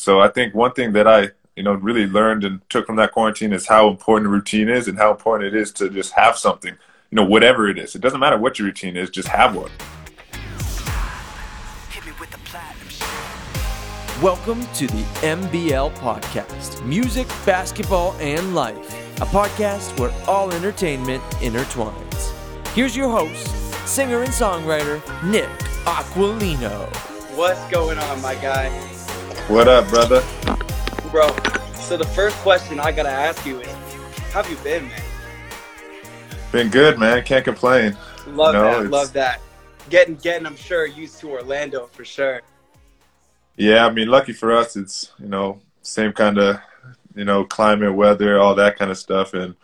So I think one thing that I, you know, really learned and took from that quarantine is how important routine is and how important it is to just have something, you know, whatever it is. It doesn't matter what your routine is, just have one. Welcome to the MBL Podcast Music, Basketball, and Life, a podcast where all entertainment intertwines. Here's your host, singer and songwriter, Nick Aquilino. What's going on, my guy? What up, brother? Bro, so the first question I gotta ask you is, how have you been, man? Been good, man. Can't complain. Love you know, that, it's... love that. Getting, getting, I'm sure, used to Orlando for sure. Yeah, I mean, lucky for us, it's you know same kind of you know climate, weather, all that kind of stuff, and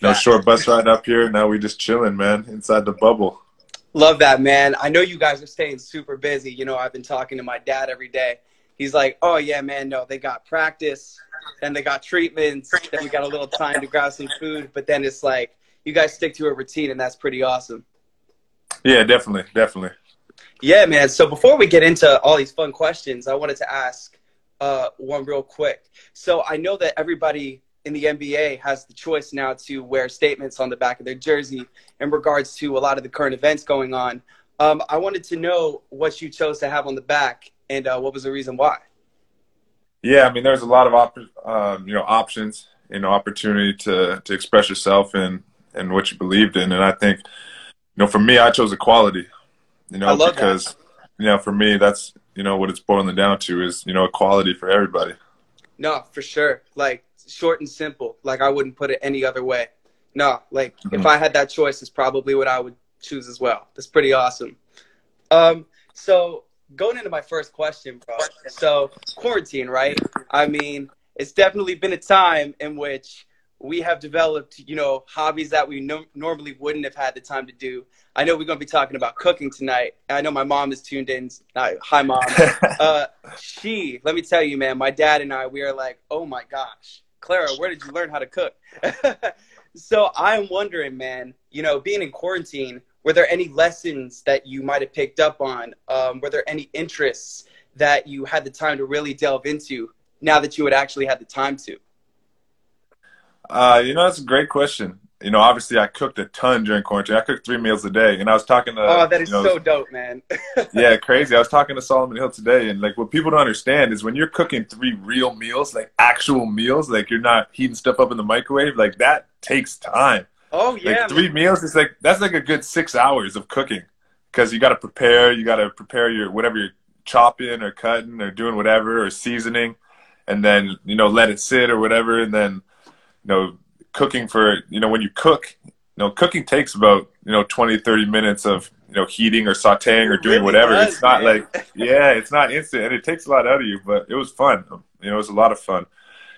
you know short bus ride up here. Now we just chilling, man, inside the bubble. Love that, man. I know you guys are staying super busy. You know, I've been talking to my dad every day. He's like, "Oh yeah, man. No, they got practice, and they got treatments, then we got a little time to grab some food. But then it's like you guys stick to a routine, and that's pretty awesome." Yeah, definitely, definitely. Yeah, man. So before we get into all these fun questions, I wanted to ask uh, one real quick. So I know that everybody in the NBA has the choice now to wear statements on the back of their jersey in regards to a lot of the current events going on. Um, I wanted to know what you chose to have on the back and uh, what was the reason why. Yeah, I mean, there's a lot of op- um, you know options, you know, opportunity to to express yourself and and what you believed in, and I think, you know, for me, I chose equality. You know, because that. you know, for me, that's you know what it's boiling down to is you know equality for everybody. No, for sure. Like short and simple. Like I wouldn't put it any other way. No, like mm-hmm. if I had that choice, it's probably what I would choose as well. That's pretty awesome. Um, so going into my first question, bro. So quarantine, right? I mean, it's definitely been a time in which we have developed, you know, hobbies that we no- normally wouldn't have had the time to do. I know we're going to be talking about cooking tonight. I know my mom is tuned in. Uh, hi, mom. uh, she, let me tell you, man, my dad and I, we are like, oh my gosh, Clara, where did you learn how to cook? so I'm wondering, man, you know, being in quarantine, were there any lessons that you might have picked up on? Um, were there any interests that you had the time to really delve into now that you had actually had the time to? Uh, you know, that's a great question. You know, obviously, I cooked a ton during quarantine. I cooked three meals a day, and I was talking to. Oh, that is you know, so dope, man. yeah, crazy. I was talking to Solomon Hill today, and like what people don't understand is when you're cooking three real meals, like actual meals, like you're not heating stuff up in the microwave, like that takes time. Oh yeah, like, three meals is like that's like a good six hours of cooking because you got to prepare, you got to prepare your whatever you're chopping or cutting or doing whatever or seasoning, and then you know let it sit or whatever, and then you know, cooking for, you know, when you cook, you know, cooking takes about, you know, 20, 30 minutes of, you know, heating or sauteing or doing really whatever. Does, it's not man. like, yeah, it's not instant and it takes a lot out of you, but it was fun. You know, it was a lot of fun.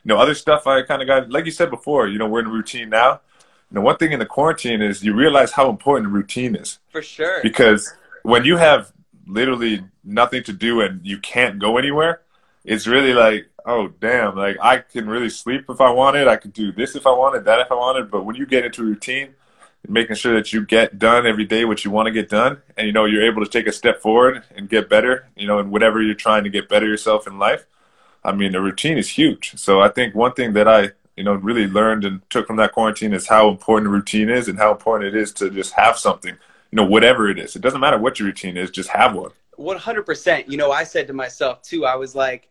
You know, other stuff I kind of got, like you said before, you know, we're in a routine now. Know, one thing in the quarantine is you realize how important routine is. For sure. Because when you have literally nothing to do and you can't go anywhere, it's really like oh damn, like I can really sleep if I wanted. I could do this if I wanted, that if I wanted. But when you get into a routine, making sure that you get done every day what you want to get done, and you know you're able to take a step forward and get better, you know, in whatever you're trying to get better yourself in life. I mean, the routine is huge. So I think one thing that I you know really learned and took from that quarantine is how important routine is and how important it is to just have something you know whatever it is it doesn't matter what your routine is just have one 100% you know i said to myself too i was like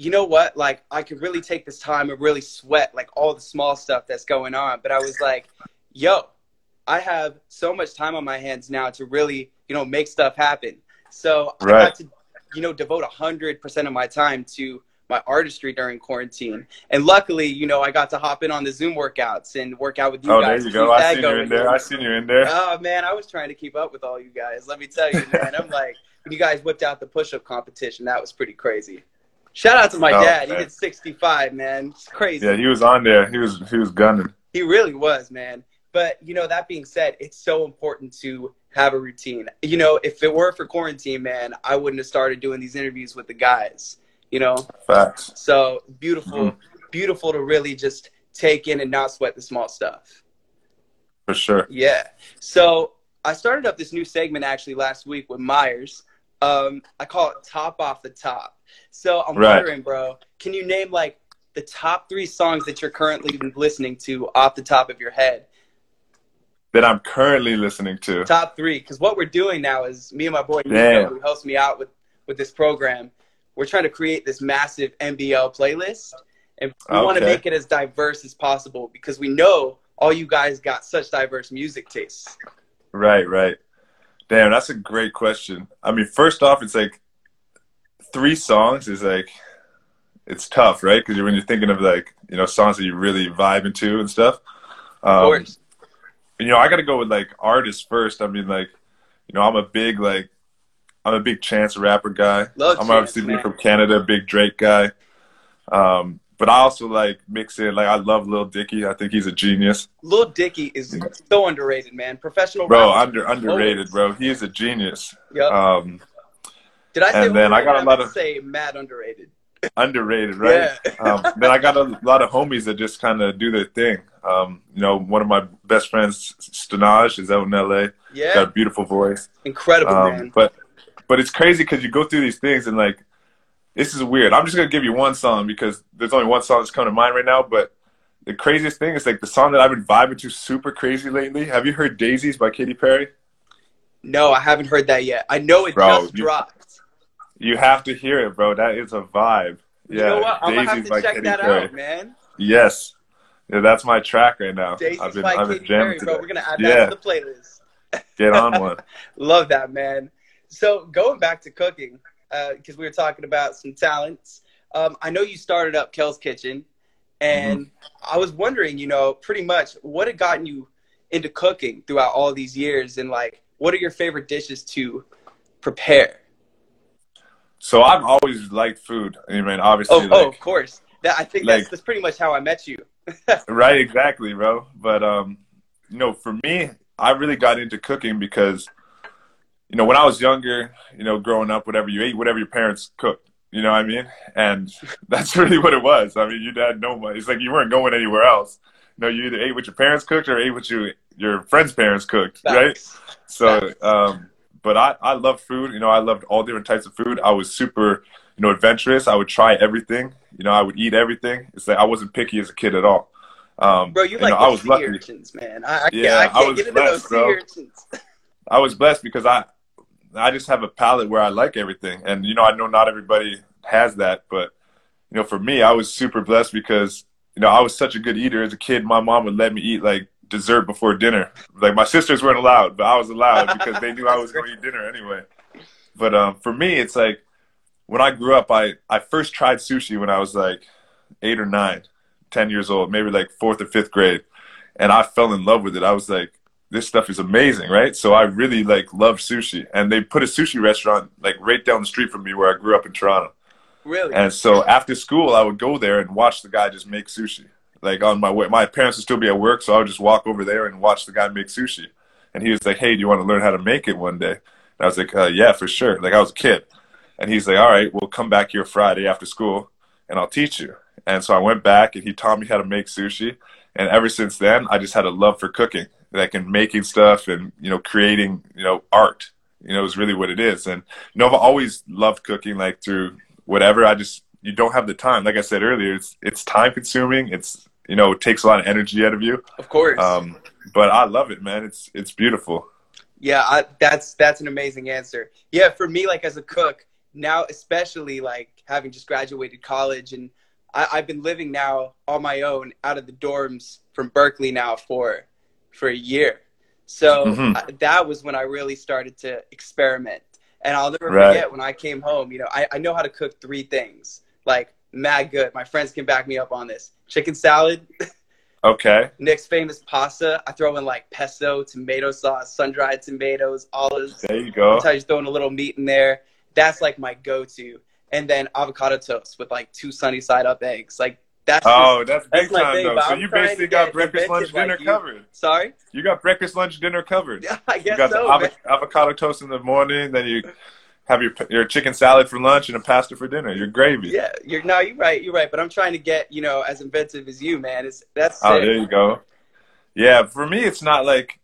you know what? Like, I could really take this time and really sweat like all the small stuff that's going on. But I was like, yo, I have so much time on my hands now to really, you know, make stuff happen. So right. I got to, you know, devote hundred percent of my time to my artistry during quarantine. And luckily, you know, I got to hop in on the Zoom workouts and work out with you oh, guys. there you go. I seen you in there. I seen you in there. Oh man, I was trying to keep up with all you guys. Let me tell you, man. I'm like, when you guys whipped out the push-up competition, that was pretty crazy. Shout out to my oh, dad. Man. He did 65, man. It's crazy. Yeah, he was on there. He was he was gunning. He really was, man. But you know, that being said, it's so important to have a routine. You know, if it were for quarantine, man, I wouldn't have started doing these interviews with the guys. You know, facts. So beautiful, mm-hmm. beautiful to really just take in and not sweat the small stuff. For sure. Yeah. So I started up this new segment actually last week with Myers. Um, I call it Top Off the Top. So I'm Right. wondering, bro, can you name like the top three songs that you're currently listening to off the top of your head? that I'm currently listening to. Top three, because what we're doing now is me and my boy Nico, who helps me out with with this program. We're trying to create this massive MBL playlist, and we want to make it as diverse as possible because we know all you guys got such diverse music tastes. Right, right. Damn, that's a great question. I mean, first off, it's like three songs is like it's tough, right? Because when you're thinking of like you know songs that you really vibe into and stuff. Um, Of course. you know, I got to go with like artists first. I mean, like, you know, I'm a big like, I'm a big Chance Rapper guy. Love I'm Chance, obviously being from Canada, big Drake guy. Um, but I also like mix in like I love Lil Dicky. I think he's a genius, Lil Dicky is so underrated, man. Professional bro. rapper. Under underrated, bro. He is a genius. Yep. Um, Did I say and then I got a lot of- say mad underrated? underrated, right? Yeah. um, then I got a lot of homies that just kind of do their thing. Um, you know, one of my best friends, Stanaj, is out in LA. Yeah, Got a beautiful voice. incredible, Um, man. but but it's crazy because you go through these things and like this is weird. I'm just gonna give you one song because there's only one song that's coming to mind right now. But the craziest thing is like the song that I've been vibing to super crazy lately. Have you heard "Daisies" by Katy Perry? No, I haven't heard that yet. I know it Bro, just you- dropped. You have to hear it, bro. That is a vibe. Yeah, you know what? I'm gonna have "Daisies" to by check Katy that Perry. out, man. Yes, yeah, that's my track right now. Daisies I've been by I've been Katy Perry, bro. We're gonna add that Yeah. to the playlist. Get on one. Love that, man. So going back to cooking, because we were talking about some talents. Um, I know you started up Kel's Kitchen, and Mm-hmm. I was wondering, you know, pretty much what had gotten you into cooking throughout all these years, and like, what are your favorite dishes to prepare? So I've always liked food. I mean, obviously, Oh, like, oh, of course. That I think that's that's pretty much how I met you. right, exactly, bro. But um, you know, for me, I really got into cooking because, you know, when I was younger, you know, growing up, whatever you ate, whatever your parents cooked. You know what I mean? And that's really what it was. I mean, you had no money. It's like you weren't going anywhere else. You know, you either ate what your parents cooked or ate what you your friends' parents cooked, right? So, um, but I, I love food. You know, I loved all different types of food. I was super, you know, adventurous. I would try everything. You know, I would eat everything. It's like I wasn't picky as a kid at all. Um, Bro, you know, like I the was sea lucky. urchins, man. I, I can't, Yeah, I I can't was get into those blessed, bro. I was blessed because I, I just have a palate where I like everything, and you know, I know not everybody has that, but you know, for me, I was super blessed because you know I was such a good eater as a kid. My mom would let me eat like dessert before dinner. Like my sisters weren't allowed, but I was allowed because they knew I was going to eat dinner anyway. But um, for me, it's like when I grew up, I I first tried sushi when I was like eight or nine, ten years old, maybe like fourth or fifth grade, and I fell in love with it. I was like, this stuff is amazing, right? So I really like love sushi, and they put a sushi restaurant like right down the street from me where I grew up in Toronto. Really? And so after school, I would go there and watch the guy just make sushi. Like on my way, my parents would still be at work, so I would just walk over there and watch the guy make sushi. And he was like, "Hey, do you want to learn how to make it one day?" And I was like, uh, "Yeah, for sure." Like I was a kid, and he's like, "All right, we'll come back here Friday after school, and I'll teach you." And so I went back, and he taught me how to make sushi. And ever since then, I just had a love for cooking, like in making stuff, and you know, creating, you know, art. You know, is really what it is. And you know, I've always loved cooking, like through whatever. I just you don't have the time. Like I said earlier, it's it's time consuming. It's you know, it takes a lot of energy out of you. of course. Um, but I love it, man. It's it's beautiful. Yeah, I, that's that's an amazing answer. Yeah, for me, like as a cook now, especially like having just graduated college, and I, I've been living now on my own out of the dorms from Berklee now for for a year. So Mhm. I, that was when I really started to experiment. And I'll never Right. forget when I came home. You know, I, I know how to cook three things like mad good. My friends can back me up on this: chicken salad, Okay. Nick's famous pasta. I throw in like pesto, tomato sauce, sun dried tomatoes, olives. There you go. Sometimes throwing a little meat in there. That's like my go-to. And then avocado toast with like two sunny side up eggs. Like that's Oh, that's big That's time thing, though. So I'm you basically got breakfast, lunch, like dinner you. covered. sorry. You got breakfast, lunch, dinner covered. Yeah, I You guess got so. the avo- avocado toast in the morning, then you have your your chicken salad for lunch and a pasta for dinner. Your gravy. Yeah, you're no, you're right, you're right. But I'm trying to get you know as inventive as you, man. It's that's Oh, sick. there you go. Yeah, for me, it's not like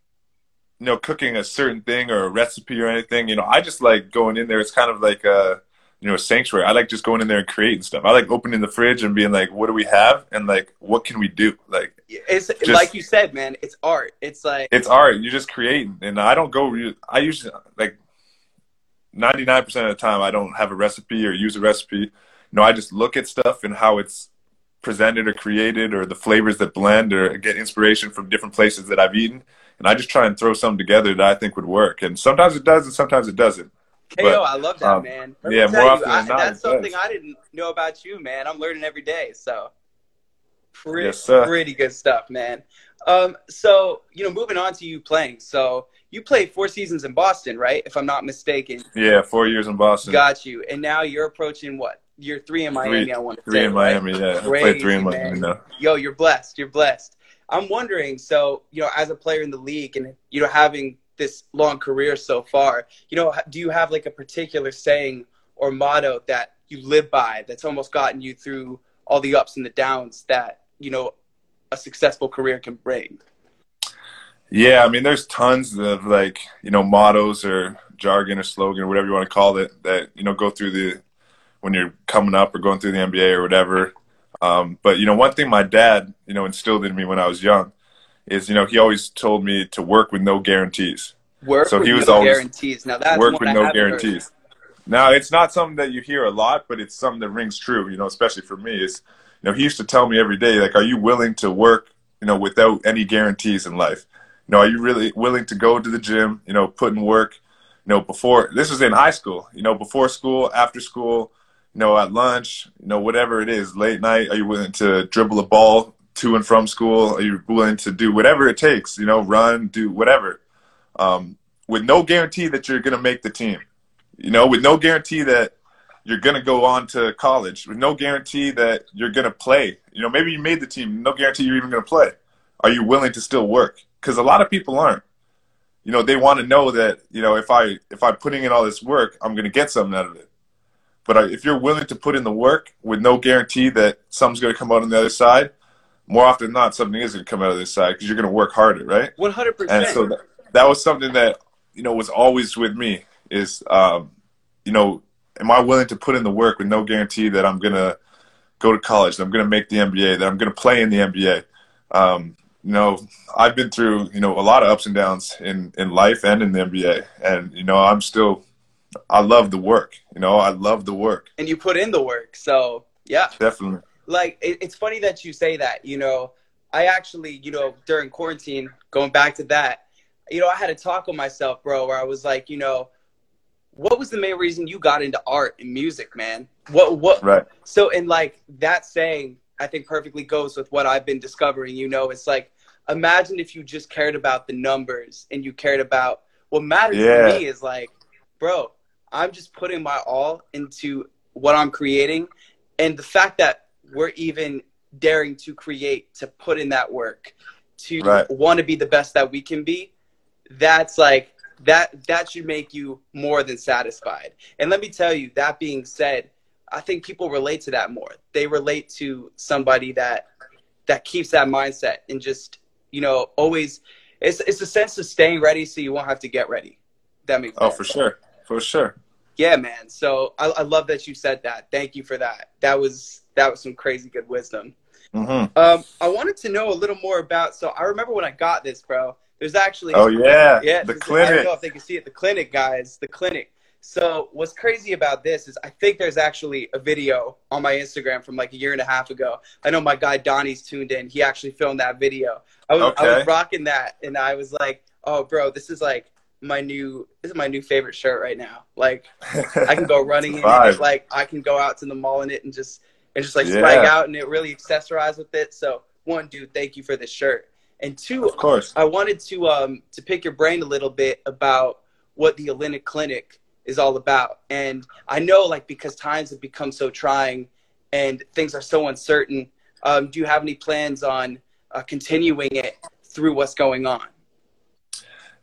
you know cooking a certain thing or a recipe or anything. You know, I just like going in there. It's kind of like a you know a sanctuary. I like just going in there and creating stuff. I like opening the fridge and being like, what do we have, and like what can we do? Like it's just, like you said, man. It's art. It's like it's art. You're just creating, and I don't go. I usually like ninety nine percent of the time I don't have a recipe or use a recipe. You know, I just look at stuff and how it's presented or created or the flavors that blend or get inspiration from different places that I've eaten. And I just try and throw something together that I think would work. And sometimes it does and sometimes it doesn't. KO, but, I love that, um, man. Let yeah, more often you, than not. That's something does. I didn't know about you, man. I'm learning every day. So pretty, yes, pretty good stuff, man. Um, so, you know, moving on to you playing. So you played four seasons in Boston, right? If I'm not mistaken. Yeah, four years in Boston. Got you. And now you're approaching what? You're three in Miami, three, I want to three say. in right? Miami, yeah. Crazy, I played three in. Miami now. Yo, you're blessed. You're blessed. I'm wondering, so, you know, as a player in the league and, you know, having this long career so far, you know, do you have like a particular saying or motto that you live by that's almost gotten you through all the ups and the downs that, you know, a successful career can bring? Yeah, I mean, there's tons of like, you know, mottos or jargon or slogan or whatever you want to call it that, you know, go through the, when you're coming up or going through the NBA or whatever. Um, but, you know, one thing my dad, you know, instilled in me when I was young is, you know, he always told me to work with no guarantees. Work so with he was no always guarantees. Now that's work with I no guarantees. heard. Now, it's not something that you hear a lot, but it's something that rings true, you know, especially for me. Is you know, he used to tell me every day, like, are you willing to work, you know, without any guarantees in life? You know, are you really willing to go to the gym, you know, put in work, you know, before this was in high school, you know, before school, after school, you know, at lunch, you know, whatever it is, late night, are you willing to dribble a ball to and from school? Are you willing to do whatever it takes, you know, run, do whatever, um, with no guarantee that you're going to make the team, you know, with no guarantee that you're going to go on to college, with no guarantee that you're going to play. You know, maybe you made the team, no guarantee you're even going to play. Are you willing to still work? Because a lot of people aren't. You know, they want to know that you know if I if I'm putting in all this work, I'm going to get something out of it. But if you're willing to put in the work with no guarantee that something's going to come out on the other side, more often than not, something is going to come out of this side because you're going to work harder, right? One hundred And percent. And so that, that was something that you know was always with me is um, you know am I willing to put in the work with no guarantee that I'm going to go to college, that I'm going to make the NBA, that I'm going to play in the NBA. Um, you know, I've been through you know a lot of ups and downs in in life and in the NBA, and you know I'm still I love the work. You know, I love the work. And you put in the work. So yeah. Definitely. Like it, it's funny that you say that you know. I actually you know during quarantine going back to that you know i had a talk with myself bro where i was like you know what was the main reason you got into art and music man? What what? Right. so and like that saying i think perfectly goes with what i've been discovering you know. It's like imagine if you just cared about the numbers and you cared about what matters Yeah. to me is like bro i'm just putting my all into what i'm creating. And the fact that we're even daring to create to put in that work to Right. want to be the best that we can be that's like that that should make you more than satisfied and let me tell you that being said i think people relate to that more they relate to somebody that that keeps that mindset and just you know always it's it's a sense of staying ready so you won't have to get ready that makes Oh, sense. for sure, for sure. Yeah man. So I, I love that you said that. Thank you for that. That was that was some crazy good wisdom. Hmm um i wanted to know a little more about so i remember when i got this bro. There's actually Oh yeah, yeah the clinic. is- i don't know if they can see it. The clinic guys. The clinic. So what's crazy about this is i think there's actually a video on my instagram from like a year and a half ago. I know my guy donnie's tuned in. He actually filmed that video. I was, I was rocking that and i was like oh bro this is like my new this is my new favorite shirt right now like I can go running in Vibe. it. Like I can go out to the mall in it and just and just like Yeah. swag out and it really accessorize with it. So one, dude, thank you for the shirt. And two, Of course. I wanted to um to pick your brain a little bit about what the Olynyk Clinic is all about. And I know like because times have become so trying and things are so uncertain. Um, do you have any plans on uh, continuing it through what's going on?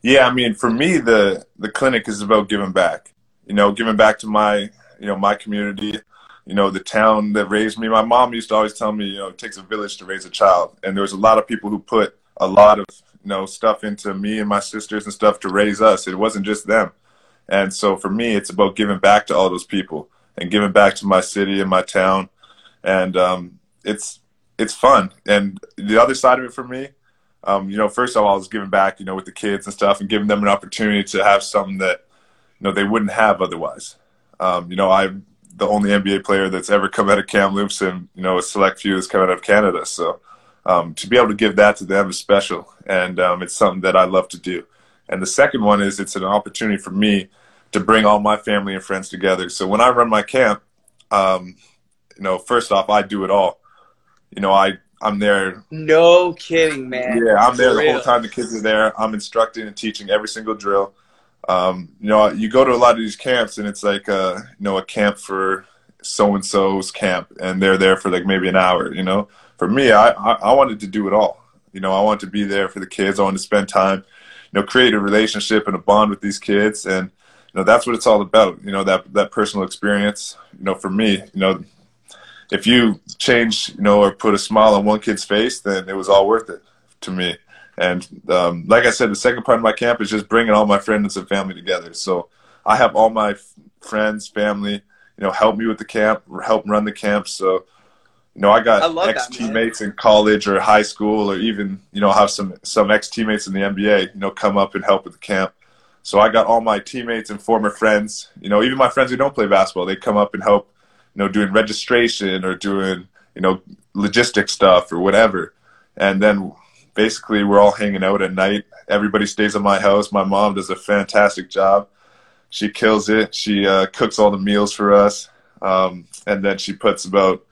Yeah, I mean, for me, the the clinic is about giving back. You know, giving back to my you know my community. You know, the town that raised me. My mom used to always tell me, you know, it takes a village to raise a child, and there was a lot of people who put a lot of you know stuff into me and my sisters and stuff to raise us. It wasn't just them, and so for me, it's about giving back to all those people. and giving back to my city and my town, and um, it's it's fun. And the other side of it for me, um, you know, first of all, I was giving back, you know, with the kids and stuff, and giving them an opportunity to have something that you know they wouldn't have otherwise. Um, you know, I'm the only NBA player that's ever come out of Kamloops, and you know, a select few that's coming out of Canada. So um, to be able to give that to them is special, and um, it's something that I love to do. And the second one is it's an opportunity for me to bring all my family and friends together. So when I run my camp, um, you know, first off, I do it all. You know, I I'm there. No kidding, man. Yeah, I'm there the whole time the kids are there. I'm instructing and teaching every single drill. Um, you know, you go to a lot of these camps and it's like, uh, you know, a camp for so and so's camp, and they're there for like maybe an hour. You know, for me, I, I I wanted to do it all. You know, I wanted to be there for the kids. I wanted to spend time, you know, create a relationship and a bond with these kids, and you know, that's what it's all about. You know, that that personal experience. You know, for me, you know, if you change, you know, or put a smile on one kid's face, then it was all worth it to me. And um, like I said, the second part of my camp is just bringing all my friends and family together. So I have all my f- friends, family, you know, help me with the camp, help run the camp. So, you know, I got I ex teammates in college or high school, or even you know, have some some ex teammates in the NBA, you know, come up and help with the camp. So I got all my teammates and former friends, you know, even my friends who don't play basketball, they come up and help, know, doing registration or doing, you know, logistic stuff or whatever. And then basically we're all hanging out at night. Everybody stays at my house. My mom does a fantastic job. She kills it. She uh, cooks all the meals for us. Um, and then she puts about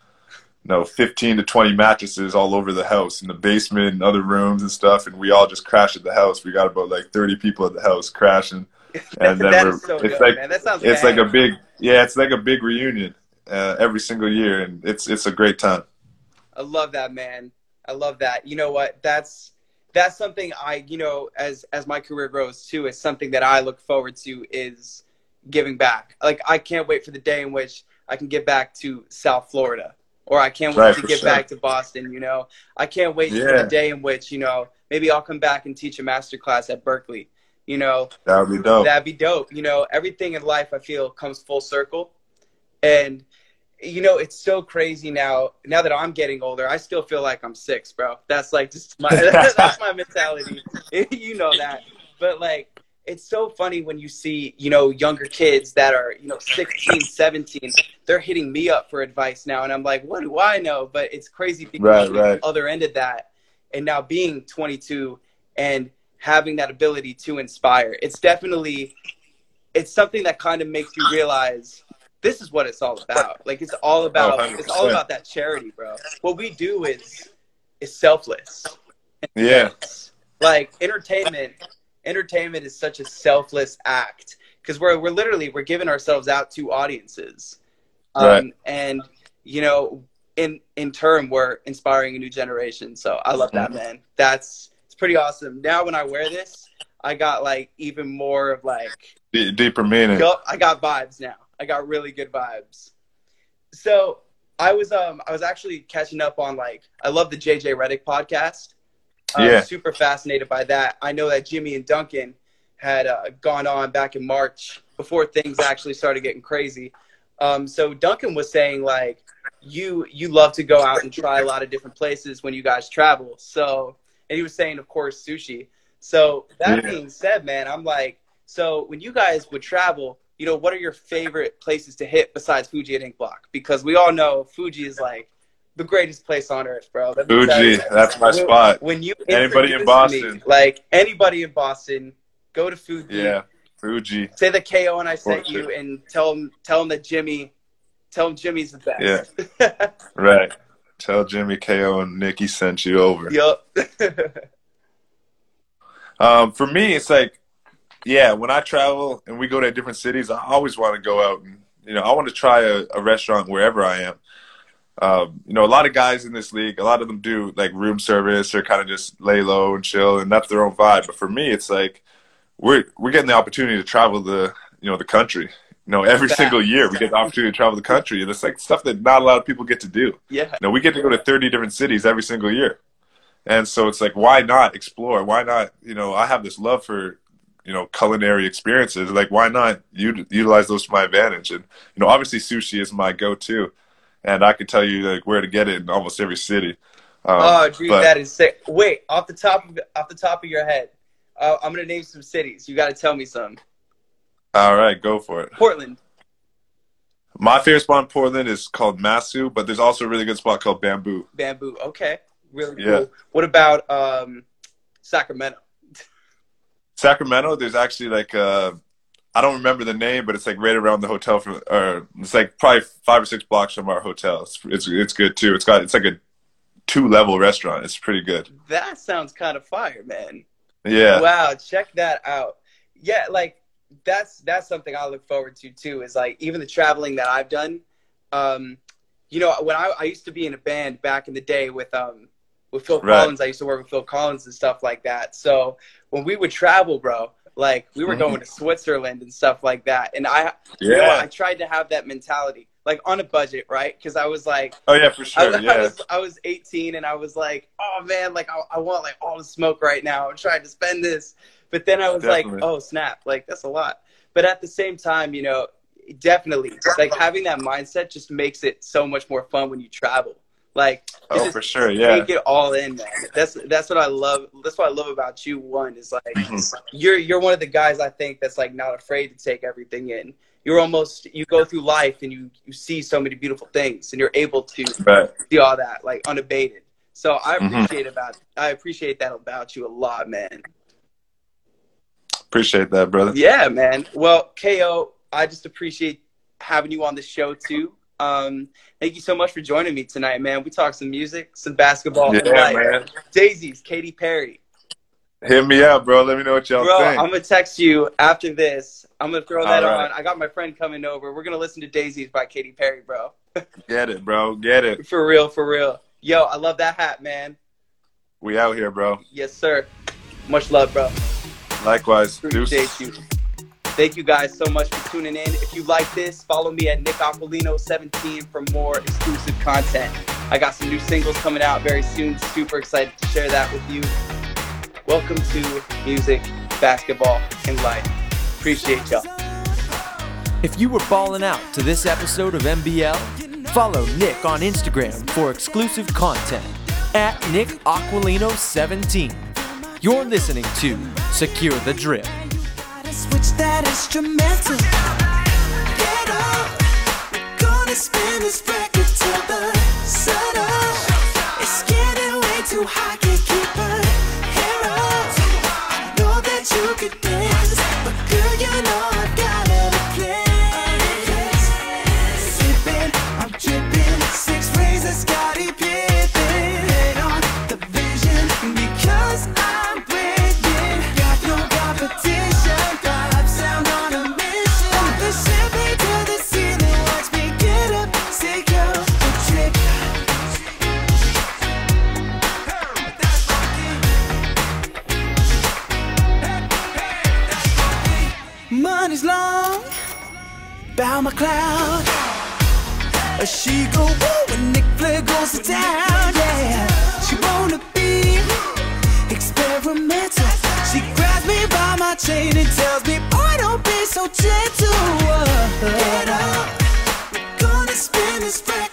you know, 15 to 20 mattresses all over the house in the basement and other rooms and stuff. And we all just crash at the house. We got about like 30 people at the house crashing. And then we're, so it's good, like, man. That sounds it's bad. like a big, yeah, it's like a big reunion uh, every single year. And it's, it's a great time. I love that, man. I love that. You know what? That's that's something I, you know, as as my career grows too, is something that I look forward to is giving back. Like I can't wait for the day in which I can get back to South Florida, or I can't wait Right, to get sure. back to Boston. You know, I can't wait for the day in which you know maybe I'll come back and teach a master class at Berklee. You know, That would be dope. That'd be dope. You know, everything in life I feel comes full circle. And you know, it's so crazy now. Now that I'm getting older, I still feel like I'm six, bro. That's like just my that's my mentality. you know that. But like it's so funny when you see, you know, younger kids that are, you know, 16, 17, they're hitting me up for advice now and I'm like, what do I know? But it's crazy because Right, right. other end of that and now being 22 and having that ability to inspire. It's definitely it's something that kind of makes you realize this is what it's all about. Like it's all about Oh, it's all about that charity, bro. What we do is is selfless. Yeah. Like entertainment entertainment is such a selfless act because we're we're literally we're giving ourselves out to audiences. Um, Right. and you know in in turn we're inspiring a new generation. So I love that, man. That's it's pretty awesome. Now when I wear this, I got like even more of like D- deeper meaning. Yup, I got vibes now. I got really good vibes. So I was um I was actually catching up on like I love the JJ Redick podcast. Yeah. super fascinated by that. I know that Jimmy and Duncan had uh, gone on back in March before things actually started getting crazy. Um, so Duncan was saying like you you love to go out and try a lot of different places when you guys travel. So and he was saying of course sushi. So that Yeah. being said, man, I'm like so when you guys would travel, you know, what are your favorite places to hit besides Fuji at Ink Block? Because we all know Fuji is like the greatest place on earth, bro. Fuji, that's my When- spot. When you Anybody in introduce me, Boston. like anybody in Boston, go to Fuji. Yeah. Fuji. Say the KO and I sent you, and tell him tell him that Jimmy, tell him Jimmy's the best. Yeah. Right. Tell Jimmy KO and Nikki sent you over. yup. Um, for me, it's like, yeah, when I travel and we go to different cities, I always want to go out and, you know, I want to try a, a restaurant wherever I am. Um, you know, a lot of guys in this league, a lot of them do like room service or kind of just lay low and chill, and that's their own vibe. But for me, it's like we're we're getting the opportunity to travel the you know the country. You know, every single year we get the opportunity to travel the country, and it's like stuff that not a lot of people get to do. yeah. You know, we get to go to 30 different cities every single year. And so it's like, why not explore? Why not, you know, I have this love for you know culinary experiences. Like why not u- utilize those to my advantage? And you know obviously sushi is my go-to, and I can tell you like where to get it in almost every city. Um, oh, dude, but- that is sick. Wait, off the top of off the top of your head, uh, I'm gonna name some cities. You got to tell me some. all right, go for it. Portland. My favorite spot in Portland is called Masu, but there's also a really good spot called Bamboo. Bamboo. Okay, really Yeah. cool. What about um, Sacramento? Sacramento, there's actually like uh I don't remember the name, but it's like right around the hotel from, or it's like probably five or six blocks from our hotel. It's it's, it's good too. It's got it's like a two level restaurant. It's pretty good. That sounds kind of fire, man. Yeah, Wow, check that out. Yeah, like that's that's something I look forward to too. Is like even the traveling that I've done. Um, you know, when I, I used to be in a band back in the day with um with Phil Right. Collins, I used to work with Phil Collins and stuff like that. So when we would travel, bro, like we were going to Switzerland and stuff like that, and I you know, yeah. I tried to have that mentality, like on a budget, right? Because I was like, Oh yeah, for sure. I Yeah, was I was 18 and I was like, oh man, like I, I want like all the smoke right now. I'm trying to spend this, but then I was Definitely. like, oh snap, like that's a lot. But at the same time, you know, definitely like having that mindset just makes it so much more fun when you travel. Like oh just for sure. Yeah, take it all in, man. That's that's what I love. That's what I love about you. One is like Mhm. you're you're one of the guys I think that's like not afraid to take everything in. You're almost you go through life and you you see so many beautiful things and you're able to right. see all that like unabated. So I Mhm. appreciate about I appreciate that about you a lot, man. Appreciate that, brother. Yeah, man. Well, Ko, I just appreciate having you on the show too. Um, thank you so much for joining me tonight, man. We talked some music, some basketball, Yeah, like, man. Daisies, Katy Perry. Hit me up, bro. Let me know what y'all Bro, think. I'm gonna text you after this. I'm gonna throw that right. on. I got my friend coming over. We're gonna listen to Daisies by Katy Perry, bro. Get it, bro. Get it. For real, for real. Yo, I love that hat, man. We out here, bro. Yes, sir. Much love, bro. Likewise. Appreciate Deuces. you. Thank you guys so much for tuning in. If you like this, follow me at Nick Aquilino17 for more exclusive content. I got some new singles coming out very soon. Super excited to share that with you. Welcome to music, basketball, and life. Appreciate y'all. If you were balling out to this episode of MBL, follow Nick on Instagram for exclusive content at Nick Aquilino17. You're listening to Secure the Drip. Switch that instrumental. Get up. We're gonna spin this record till the sun up. It's getting way too hot, can't keep her hair up. I know that you could dance, but girl, you know Money's long, bow my cloud. She go woo when Nick Flair goes to town, yeah. She wanna be experimental. She grabs me by my chain and tells me, boy, don't be so gentle. Get up, we're gonna spin this record